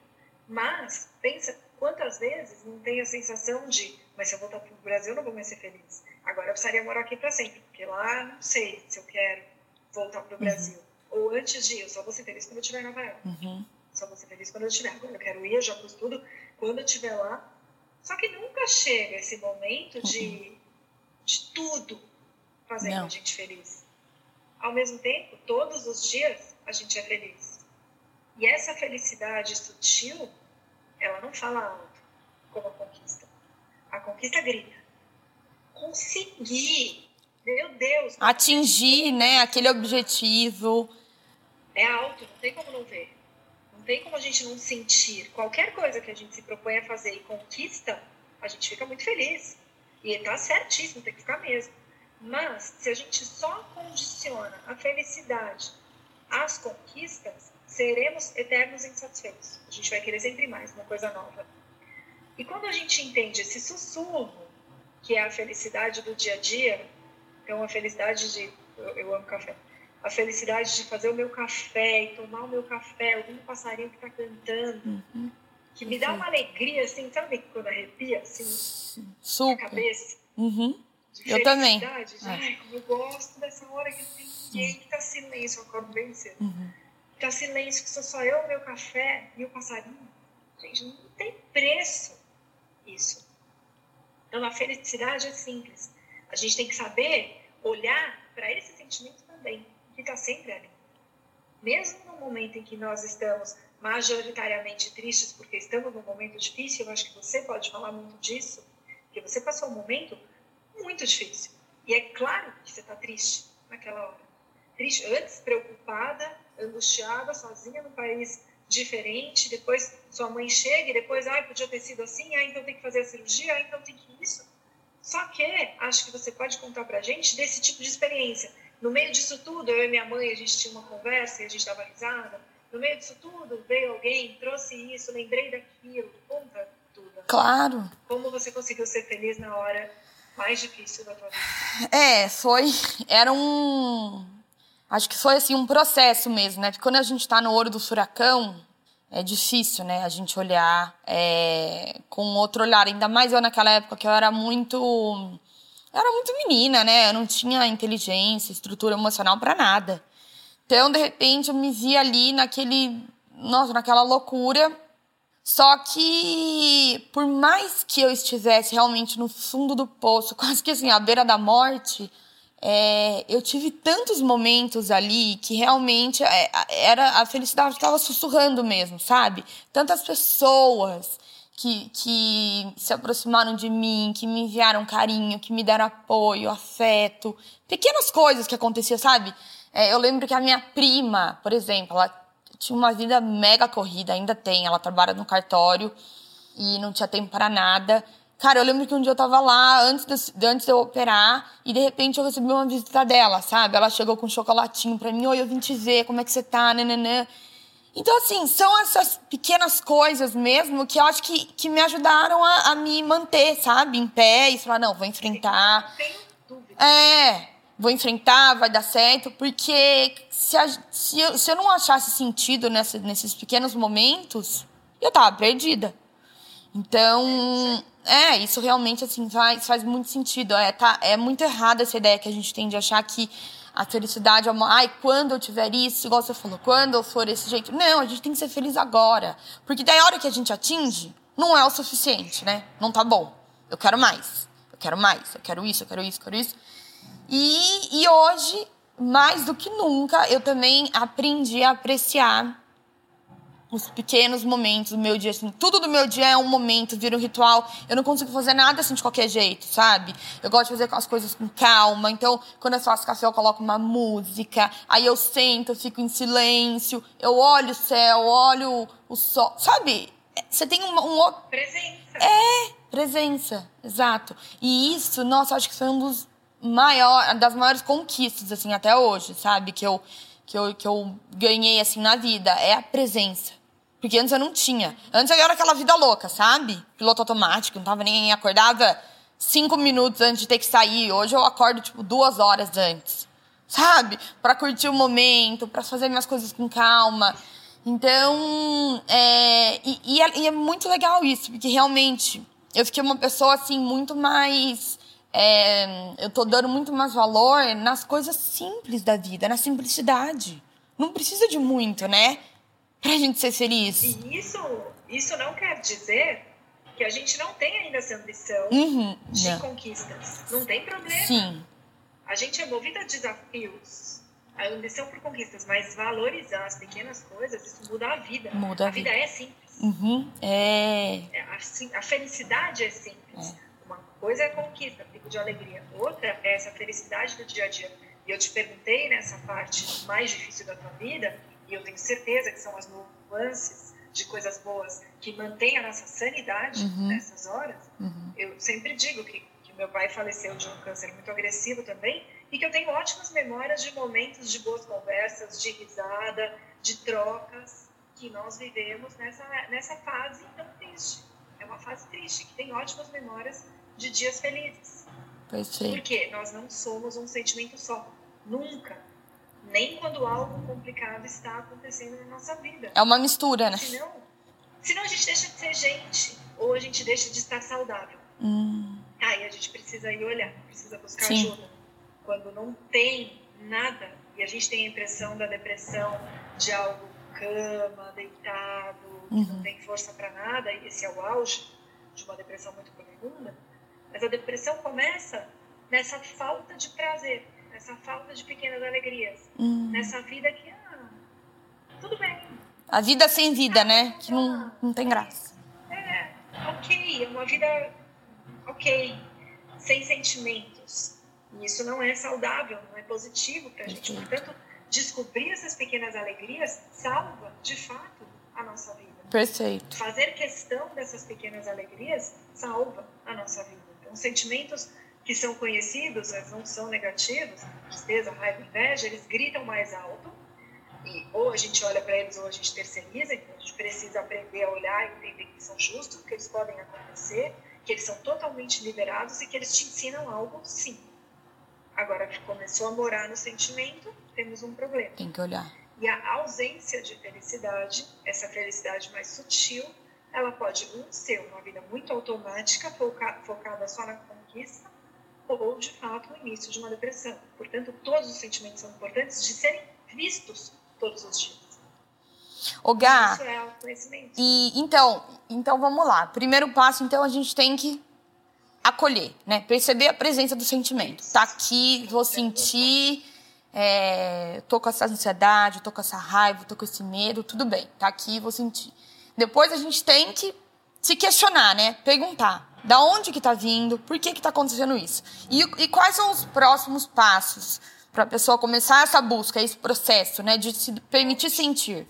S2: Mas, pensa quantas vezes não tem a sensação de, mas se eu voltar para o Brasil eu não vou mais ser feliz. Agora eu precisaria morar aqui para sempre, porque lá não sei se eu quero voltar para o uhum. Brasil. Ou antes de, eu só vou ser feliz quando eu estiver em Nova York. Uhum. Só vou ser feliz quando eu estiver. Agora eu quero ir, eu já pus tudo, quando eu estiver lá. Só que nunca chega esse momento de, uhum. de tudo fazendo não. a gente feliz. Ao mesmo tempo, todos os dias a gente é feliz e essa felicidade sutil, ela não fala alto, como a conquista. A conquista grita. Consegui! Meu Deus!
S1: Atingir, né? Aquele objetivo.
S2: É alto, não tem como não ver. Não tem como a gente não sentir. Qualquer coisa que a gente se propõe a fazer e conquista, a gente fica muito feliz. E tá certíssimo, tem que ficar mesmo. Mas, se a gente só condiciona a felicidade às conquistas, seremos eternos insatisfeitos. A gente vai querer sempre mais, uma coisa nova. E quando a gente entende esse sussurro, que é a felicidade do dia a dia, então a felicidade de. Eu, eu amo café. A felicidade de fazer o meu café e tomar o meu café, ouvir um passarinho que está cantando, uhum. que me dá uma alegria, assim, sabe quando arrepia, assim,
S1: Super.
S2: a cabeça?
S1: Uhum. Eu também.
S2: É. Ai, como eu gosto dessa hora que tem ninguém, que tá silêncio, eu acordo bem cedo. Uhum Ficar silêncio, que sou só eu, meu café e o passarinho. Gente, não tem preço isso. Então, a felicidade é simples. A gente tem que saber olhar para esse sentimento também, que está sempre ali. Mesmo no momento em que nós estamos majoritariamente tristes porque estamos num momento difícil, eu acho que você pode falar muito disso, porque você passou um momento muito difícil. E é claro que você está triste naquela hora. Triste, antes preocupada, angustiada, sozinha num país diferente, depois sua mãe chega e depois, ai, podia ter sido assim, ah, então tem que fazer a cirurgia, ah, então tem que isso. Só que acho que você pode contar pra gente desse tipo de experiência. No meio disso tudo, eu e minha mãe, a gente tinha uma conversa e a gente dava risada. No meio disso tudo, veio alguém, trouxe isso, lembrei daquilo. Conta tudo.
S1: Claro.
S2: Como você conseguiu ser feliz na hora mais difícil da tua vida?
S1: É, foi. Era um Acho que foi assim um processo mesmo, né? Porque quando a gente está no olho do furacão, é difícil, né? A gente olhar é, com outro olhar. Ainda mais eu naquela época que eu era muito. Eu era muito menina, né? Eu não tinha inteligência, estrutura emocional para nada. Então, de repente, eu me via ali naquele. Nossa, naquela loucura. Só que, por mais que eu estivesse realmente no fundo do poço, *laughs* quase que assim, à beira da morte, é, eu tive tantos momentos ali que realmente é, era a felicidade estava sussurrando mesmo, sabe? Tantas pessoas que, que se aproximaram de mim, que me enviaram carinho, que me deram apoio, afeto, pequenas coisas que aconteciam, sabe? É, eu lembro que a minha prima, por exemplo, ela tinha uma vida mega corrida, ainda tem, ela trabalha no cartório e não tinha tempo para nada. Cara, eu lembro que um dia eu tava lá, antes de, antes de eu operar, e de repente eu recebi uma visita dela, sabe? Ela chegou com um chocolatinho pra mim, oi, eu vim te ver, como é que você tá, nananã. Então, assim, são essas pequenas coisas mesmo que eu acho que, que me ajudaram a, a me manter, sabe? Em pé e falar, não, vou enfrentar. Tenho dúvida. É, vou enfrentar, vai dar certo, porque se, a, se, eu, se eu não achasse sentido nessa, nesses pequenos momentos, eu tava perdida. Então, é, isso realmente assim faz, faz muito sentido. É, tá, é muito errada essa ideia que a gente tem de achar que a felicidade é uma. Ai, quando eu tiver isso, igual você falou, quando eu for desse jeito. Não, a gente tem que ser feliz agora. Porque daí a hora que a gente atinge, não é o suficiente, né? Não tá bom. Eu quero mais. Eu quero mais. Eu quero isso, eu quero isso, eu quero isso. E, e hoje, mais do que nunca, eu também aprendi a apreciar os pequenos momentos do meu dia, assim, tudo do meu dia é um momento, vira um ritual. Eu não consigo fazer nada assim de qualquer jeito, sabe? Eu gosto de fazer as coisas com calma. Então, quando eu faço café, eu coloco uma música. Aí eu sento, eu fico em silêncio. Eu olho o céu, olho o sol. Sabe? Você tem um, um
S2: Presença.
S1: É, presença, exato. E isso, nossa, acho que foi um dos maior, das maiores conquistas, assim, até hoje, sabe? Que eu que eu, que eu ganhei, assim, na vida é a presença. Porque antes eu não tinha. Antes eu era aquela vida louca, sabe? Piloto automático, não tava nem acordava cinco minutos antes de ter que sair. Hoje eu acordo, tipo, duas horas antes. Sabe? para curtir o momento, para fazer minhas coisas com calma. Então, é, e, e, é, e é muito legal isso, porque realmente eu fiquei uma pessoa, assim, muito mais é, eu tô dando muito mais valor nas coisas simples da vida, na simplicidade. Não precisa de muito, né? Pra gente ser feliz.
S2: E isso, isso não quer dizer que a gente não tem ainda essa ambição
S1: uhum,
S2: de não. conquistas. Não tem problema.
S1: Sim.
S2: A gente é movido a desafios, a ambição por conquistas, mas valorizar as pequenas coisas, isso muda a vida.
S1: Muda a,
S2: a vida.
S1: vida
S2: é simples.
S1: Uhum, é.
S2: é a, a, felicidade é simples. É coisa é conquista, pico de alegria. Outra é essa felicidade do dia a dia. E eu te perguntei nessa parte mais difícil da tua vida, e eu tenho certeza que são as nuances de coisas boas que mantêm a nossa sanidade uhum. nessas horas. Uhum. Eu sempre digo que, que meu pai faleceu de um câncer muito agressivo também, e que eu tenho ótimas memórias de momentos de boas conversas, de risada, de trocas que nós vivemos nessa, nessa fase tão triste. É uma fase triste, que tem ótimas memórias de dias felizes.
S1: Perfeito.
S2: Porque nós não somos um sentimento só. Nunca. Nem quando algo complicado está acontecendo na nossa vida.
S1: É uma mistura, né?
S2: Senão, senão a gente deixa de ser gente. Ou a gente deixa de estar saudável.
S1: Hum.
S2: Aí a gente precisa ir olhar, precisa buscar
S1: Sim.
S2: ajuda. Quando não tem nada, e a gente tem a impressão da depressão de algo cama, deitado, que
S1: uhum.
S2: não tem força para nada, e esse é o auge de uma depressão muito profunda mas a depressão começa nessa falta de prazer, nessa falta de pequenas alegrias,
S1: hum.
S2: nessa vida que, ah, tudo bem.
S1: A vida sem vida, né? Que não, não tem graça.
S2: É, ok, é uma vida ok, sem sentimentos. E isso não é saudável, não é positivo pra gente. Portanto, descobrir essas pequenas alegrias salva, de fato, a nossa vida.
S1: Perfeito.
S2: Fazer questão dessas pequenas alegrias salva a nossa vida. Os sentimentos que são conhecidos, mas não são negativos, tristeza, raiva, inveja, eles gritam mais alto. E ou a gente olha para eles ou a gente terceiriza, então a gente precisa aprender a olhar e entender que são justos, que eles podem acontecer, que eles são totalmente liberados e que eles te ensinam algo, sim. Agora que começou a morar no sentimento, temos um problema.
S1: Tem que olhar.
S2: E a ausência de felicidade, essa felicidade mais sutil, ela pode um, ser uma vida muito automática, foca, focada só na conquista, ou de fato o início de uma depressão. Portanto, todos os sentimentos são importantes de serem vistos todos os dias.
S1: O Gá,
S2: Isso é autoconhecimento.
S1: E então, então vamos lá. Primeiro passo, então a gente tem que acolher, né? Perceber a presença do sentimento. Tá aqui, vou sentir, é, tô com essa ansiedade, tô com essa raiva, tô com esse medo, tudo bem. Tá aqui, vou sentir. Depois a gente tem que se questionar, né? Perguntar. Da onde que está vindo? Por que que está acontecendo isso? E, e, quais são os próximos passos para a pessoa começar essa busca, esse processo, né? De se permitir sentir.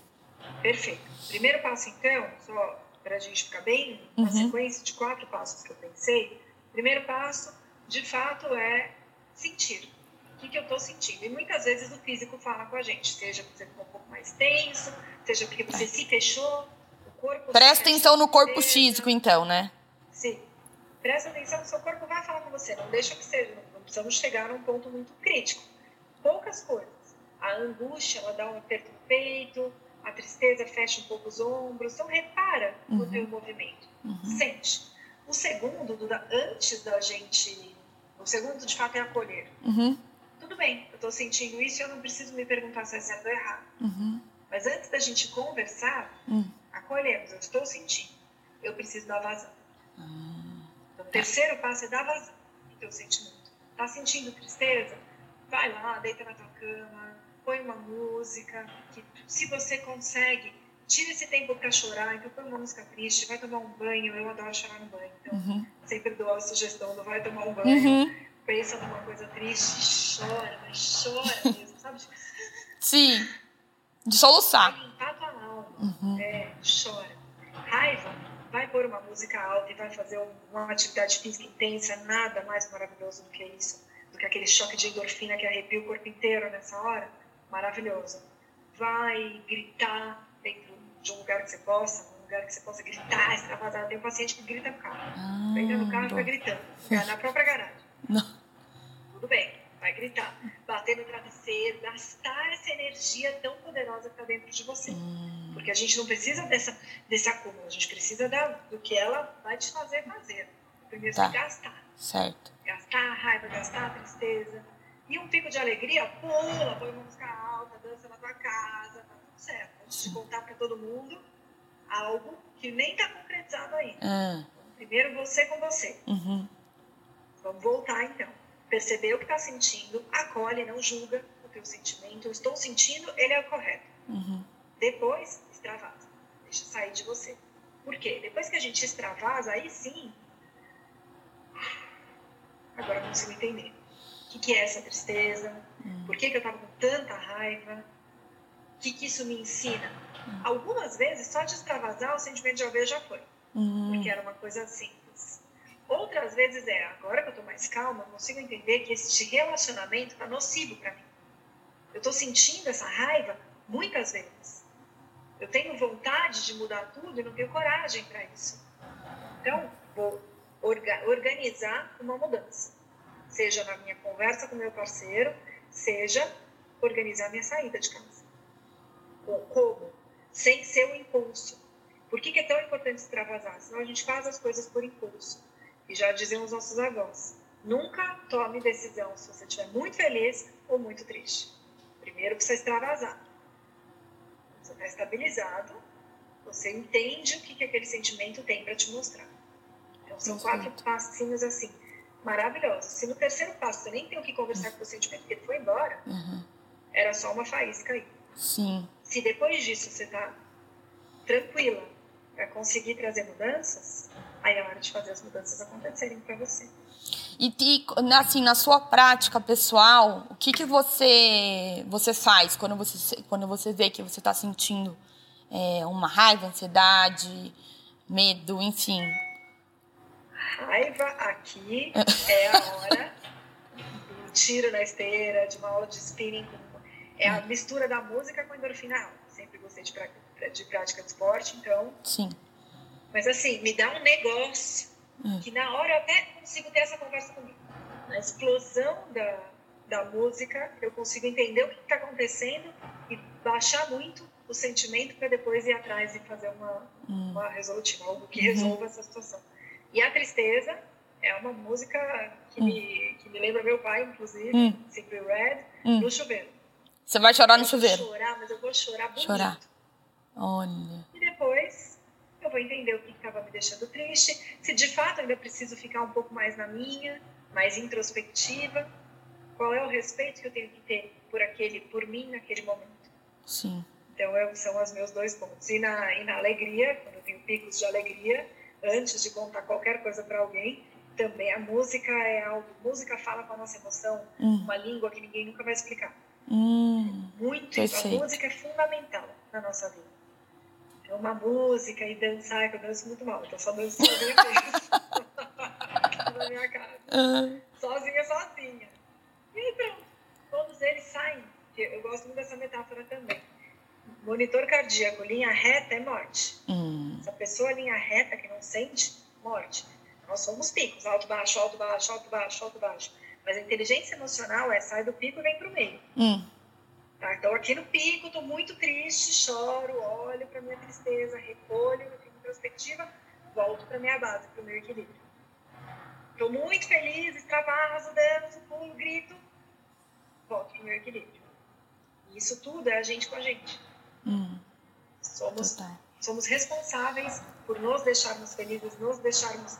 S2: Perfeito. Primeiro passo, então, só para a gente ficar bem, uma uhum. sequência de quatro passos que eu pensei. Primeiro passo, de fato, é sentir. O que, que eu estou sentindo? E muitas vezes o físico fala com a gente, seja porque você ficou um pouco mais tenso, seja porque você se fechou, corpo.
S1: Presta atenção no corpo físico, então, né?
S2: Sim. Presta atenção que seu corpo vai falar com você. Não deixa que seja. Não precisamos chegar num ponto muito crítico. Poucas coisas. A angústia, ela dá um aperto no peito. A tristeza fecha um pouco os ombros. Então, repara uhum. no teu movimento. Uhum. Sente. O segundo, Duda, antes da gente... O segundo, de fato, é acolher.
S1: Uhum.
S2: Tudo bem, eu estou sentindo isso e eu não preciso me perguntar se é certo ou errado.
S1: Uhum.
S2: Mas antes da gente conversar,
S1: hum.
S2: acolhemos, eu estou sentindo. eu preciso dar vazão. Então, o terceiro passo é dar vazão ao teu sentimento. Tá sentindo tristeza? Vai lá, deita na tua cama, põe uma música. Que, se você consegue, tira esse tempo para chorar. Então, põe uma música triste, vai tomar um banho. Eu adoro chorar no banho. Então, uhum. sempre dou a sugestão do vai tomar um banho. Uhum. Pensa numa coisa triste, chora, mas chora mesmo, sabe?
S1: Sim. De soluçar.
S2: Vai limpar tua alma. Uhum. É, chora. Raiva, vai pôr uma música alta e vai fazer uma atividade física intensa, nada mais maravilhoso do que isso, do que aquele choque de endorfina que arrepia o corpo inteiro nessa hora. Maravilhoso. Vai gritar dentro de um lugar que você possa, lugar que você possa gritar, extravasar. Tem um paciente que grita no carro. Ah, Entra no carro e fica gritando. Na própria garagem. *laughs* Não. Tudo bem vai gritar, bater no travesseiro, gastar essa energia tão poderosa que está dentro de você. Hum. Porque a gente não precisa dessa, desse acúmulo, a gente precisa da, do que ela vai te fazer fazer. Primeiro tá. gastar.
S1: Certo.
S2: Gastar a raiva, gastar a tristeza. E um pico de alegria, pula, põe uma música alta, dança na tua casa, tá tudo certo. Antes de contar para todo mundo algo que nem está concretizado ainda. Hum. Primeiro você com você. Uhum. Vamos voltar então perceber o que está sentindo, acolhe, não julga o teu sentimento. Eu estou sentindo, ele é o correto. Uhum. Depois, extravasa. Deixa sair de você. Por quê? Depois que a gente extravasa, aí sim. Agora eu consigo entender. O que, que é essa tristeza? Uhum. Por que, que eu estava com tanta raiva? O que, que isso me ensina? Uhum. Algumas vezes, só de extravasar, o sentimento de alvejo já foi. Uhum. Porque era uma coisa assim Outras vezes é, agora que eu estou mais calma, eu consigo entender que esse relacionamento está nocivo para mim. Eu estou sentindo essa raiva muitas vezes. Eu tenho vontade de mudar tudo e não tenho coragem para isso. Então, vou orga organizar uma mudança. Seja na minha conversa com meu parceiro, seja organizar minha saída de casa. Como? Sem ser o impulso. Por que, que é tão importante extravasar? Senão a gente faz as coisas por impulso. E já diziam os nossos avós: nunca tome decisão se você estiver muito feliz ou muito triste. Primeiro precisa extravasar. Você está estabilizado, você entende o que, que aquele sentimento tem para te mostrar. Então são quatro passinhos assim, maravilhosos. Se no terceiro passo você nem tem o que conversar com o sentimento porque ele foi embora, uhum. era só uma faísca aí.
S1: Sim.
S2: Se depois disso você está tranquila para conseguir trazer mudanças, aí é hora de fazer as mudanças acontecerem para você. E,
S1: e, assim, na sua prática pessoal, o que, que você, você faz quando você, quando você vê que você está sentindo é, uma raiva, ansiedade, medo, enfim?
S2: Raiva aqui é a *laughs* hora do tiro na esteira, de uma aula de spinning. É a mistura da música com endorfina. Sempre gostei de prática, de prática de esporte, então...
S1: Sim
S2: mas assim, me dá um negócio hum. que na hora eu até consigo ter essa conversa comigo. Na explosão da, da música, eu consigo entender o que está acontecendo e baixar muito o sentimento para depois ir atrás e fazer uma, hum. uma resolutiva, algo que uhum. resolva essa situação. E a tristeza é uma música que, me, que me lembra meu pai, inclusive, hum. sempre Red, hum. no chuveiro.
S1: Você vai chorar no chuveiro?
S2: Eu vou chorar, mas eu vou chorar bonito.
S1: Chorar. Olha.
S2: Eu vou entender o que estava me deixando triste, se de fato ainda preciso ficar um pouco mais na minha, mais introspectiva, qual é o respeito que eu tenho que ter por aquele, por mim naquele momento.
S1: Sim.
S2: Então eu, são os meus dois pontos. E na, e na alegria, quando eu tenho picos de alegria, antes de contar qualquer coisa para alguém, também a música é algo. Música fala com a nossa emoção, hum. uma língua que ninguém nunca vai explicar.
S1: Hum,
S2: Muito. Perfeito. A música é fundamental na nossa vida uma música e dançar, que eu danço muito mal, então só danço sozinha *laughs* na minha casa. Uhum. Sozinha, sozinha. E pronto, todos eles saem. Eu gosto muito dessa metáfora também. Monitor cardíaco, linha reta é morte. Uhum. Essa pessoa linha reta que não sente, morte. Nós somos picos, alto, baixo, alto, baixo, alto, baixo, alto, baixo. Mas a inteligência emocional é sai do pico e vem para o meio. Uhum. Tá? Então, aqui no pico, estou muito triste, choro, olho para minha tristeza, recolho, fico introspectiva, volto para minha base, para o meu equilíbrio. Estou muito feliz, extravaso, danço, pulo, grito, volto para o meu equilíbrio. E isso tudo é a gente com a gente. Hum. Somos somos responsáveis por nos deixarmos felizes, nos deixarmos,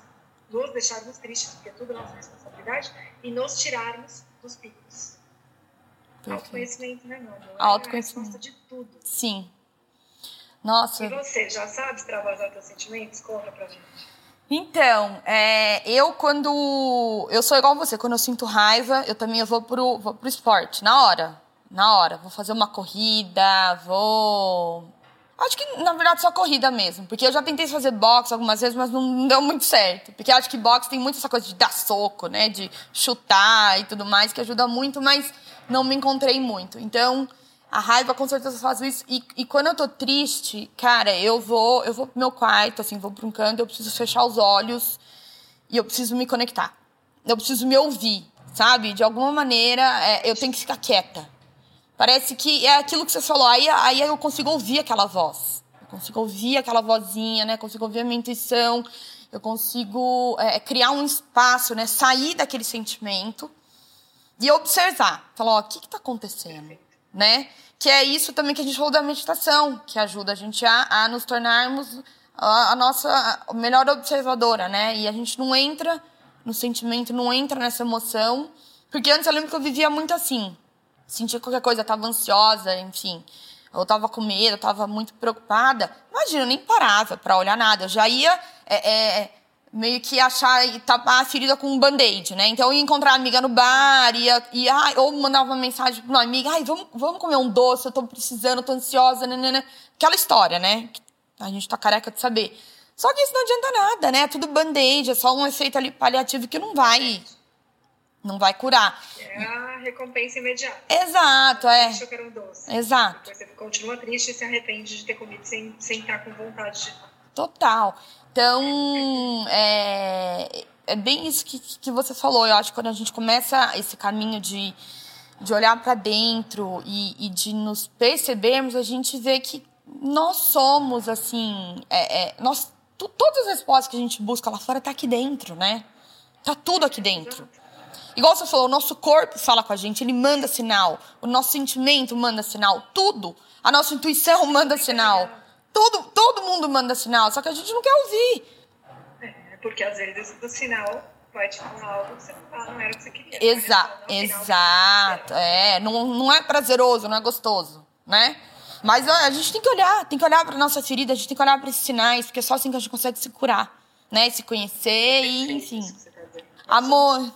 S2: nos deixarmos tristes, porque é tudo nossa responsabilidade, e nos tirarmos dos picos. Autoconhecimento, né, meu amor?
S1: Autoconhecimento.
S2: É de tudo.
S1: Sim. Nossa.
S2: E você, já sabe extravasar teus sentimentos? Conta pra gente.
S1: Então, é, eu quando. Eu sou igual você, quando eu sinto raiva, eu também vou pro, vou pro esporte, na hora. Na hora. Vou fazer uma corrida, vou. Acho que, na verdade, só corrida mesmo. Porque eu já tentei fazer boxe algumas vezes, mas não deu muito certo. Porque acho que boxe tem muito essa coisa de dar soco, né? De chutar e tudo mais, que ajuda muito, mas não me encontrei muito. Então, a raiva com certeza faz isso. E, e, quando eu tô triste, cara, eu vou, eu vou pro meu quarto, assim, vou pra um canto, eu preciso fechar os olhos e eu preciso me conectar. Eu preciso me ouvir, sabe? De alguma maneira, é, eu tenho que ficar quieta. Parece que é aquilo que você falou, aí, aí eu consigo ouvir aquela voz. Eu consigo ouvir aquela vozinha, né? Consigo ouvir a minha intuição. Eu consigo é, criar um espaço, né? Sair daquele sentimento e observar. Falar, ó, o que está acontecendo? Né? Que é isso também que a gente falou da meditação, que ajuda a gente a, a nos tornarmos a, a nossa melhor observadora, né? E a gente não entra no sentimento, não entra nessa emoção. Porque antes eu lembro que eu vivia muito assim. Sentia qualquer coisa, estava ansiosa, enfim. Eu estava com medo, eu estava muito preocupada. Imagina, eu nem parava para olhar nada. Eu já ia é, é, meio que achar e tapar a ferida com um band-aid, né? Então eu ia encontrar a amiga no bar, ia, ia, ou mandava uma mensagem pra uma amiga, ai, vamos, vamos comer um doce, eu tô precisando, eu tô ansiosa, né? Aquela história, né? A gente tá careca de saber. Só que isso não adianta nada, né? É tudo band-aid, é só um efeito ali paliativo que não vai não vai curar.
S2: É a recompensa imediata.
S1: Exato, é.
S2: Eu quero um doce.
S1: Exato.
S2: Depois você continua triste e se arrepende de ter comido sem, sem estar com vontade de.
S1: Total. Então, é, é bem isso que, que você falou. Eu acho que quando a gente começa esse caminho de, de olhar para dentro e, e, de nos percebermos, a gente vê que nós somos, assim, é, é, nós, todas as respostas que a gente busca lá fora tá aqui dentro, né? Tá tudo aqui dentro. Igual você falou, o nosso corpo fala com a gente, ele manda sinal. O nosso sentimento manda sinal. Tudo. A nossa intuição *laughs* manda sinal. Tudo, todo mundo manda sinal, só que a gente não quer ouvir.
S2: É, porque às vezes o sinal vai te falar algo que você não, não era o que você queria.
S1: Exa exato. É, não, não é prazeroso, não é gostoso, né? Mas a gente tem que olhar, tem que olhar para nossa ferida, a gente tem que olhar para esses sinais, porque é só assim que a gente consegue se curar, né? Se conhecer e, enfim. Tá Amor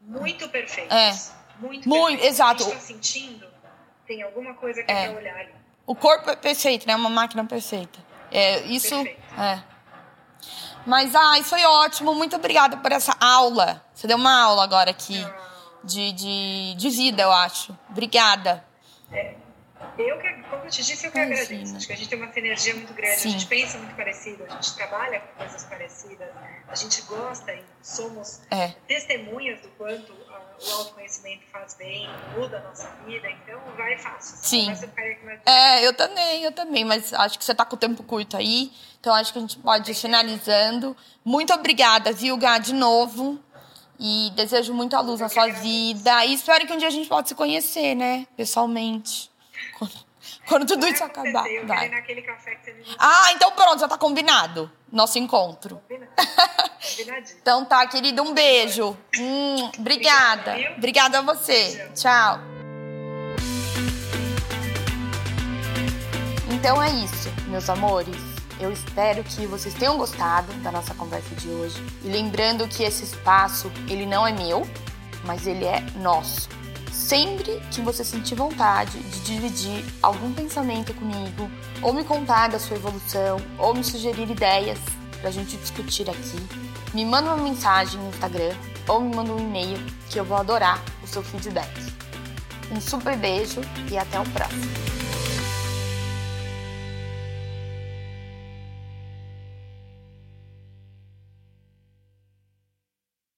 S2: muito perfeitos.
S1: É.
S2: Muito,
S1: muito
S2: perfeitos.
S1: exato.
S2: A gente tá sentindo, tem alguma coisa que é, é olhar ali.
S1: O corpo é perfeito, né? Uma máquina perfeita. É, isso. Perfeito. É. Mas, ai, foi ótimo. Muito obrigada por essa aula. Você deu uma aula agora aqui de, de, de vida, eu acho. Obrigada.
S2: É. Eu que, como eu te disse, eu que Imagina. agradeço. Acho que a gente tem uma sinergia muito grande, Sim. a gente pensa muito parecido, a gente trabalha com coisas parecidas, a gente gosta e somos é. testemunhas do quanto o autoconhecimento faz bem, muda a nossa vida, então vai fácil.
S1: Sim. É, eu também, eu também, mas acho que você está com o tempo curto aí, então acho que a gente pode ir finalizando. Muito obrigada, viu, Gá, de novo. E desejo muita luz eu na sua vida. E espero que um dia a gente possa se conhecer, né? Pessoalmente. Quando tudo isso acabar.
S2: Eu vai. naquele café que você
S1: Ah, então pronto, já tá combinado. Nosso encontro.
S2: Combinado. Combinadinho. *laughs*
S1: então tá, querido, um beijo. Hum, obrigada. Obrigada a você. Tchau. Então é isso, meus amores. Eu espero que vocês tenham gostado da nossa conversa de hoje. E lembrando que esse espaço, ele não é meu, mas ele é nosso sempre que você sentir vontade de dividir algum pensamento comigo, ou me contar da sua evolução, ou me sugerir ideias para a gente discutir aqui, me manda uma mensagem no Instagram ou me manda um e-mail que eu vou adorar o seu feedback. Um super beijo e até o próximo.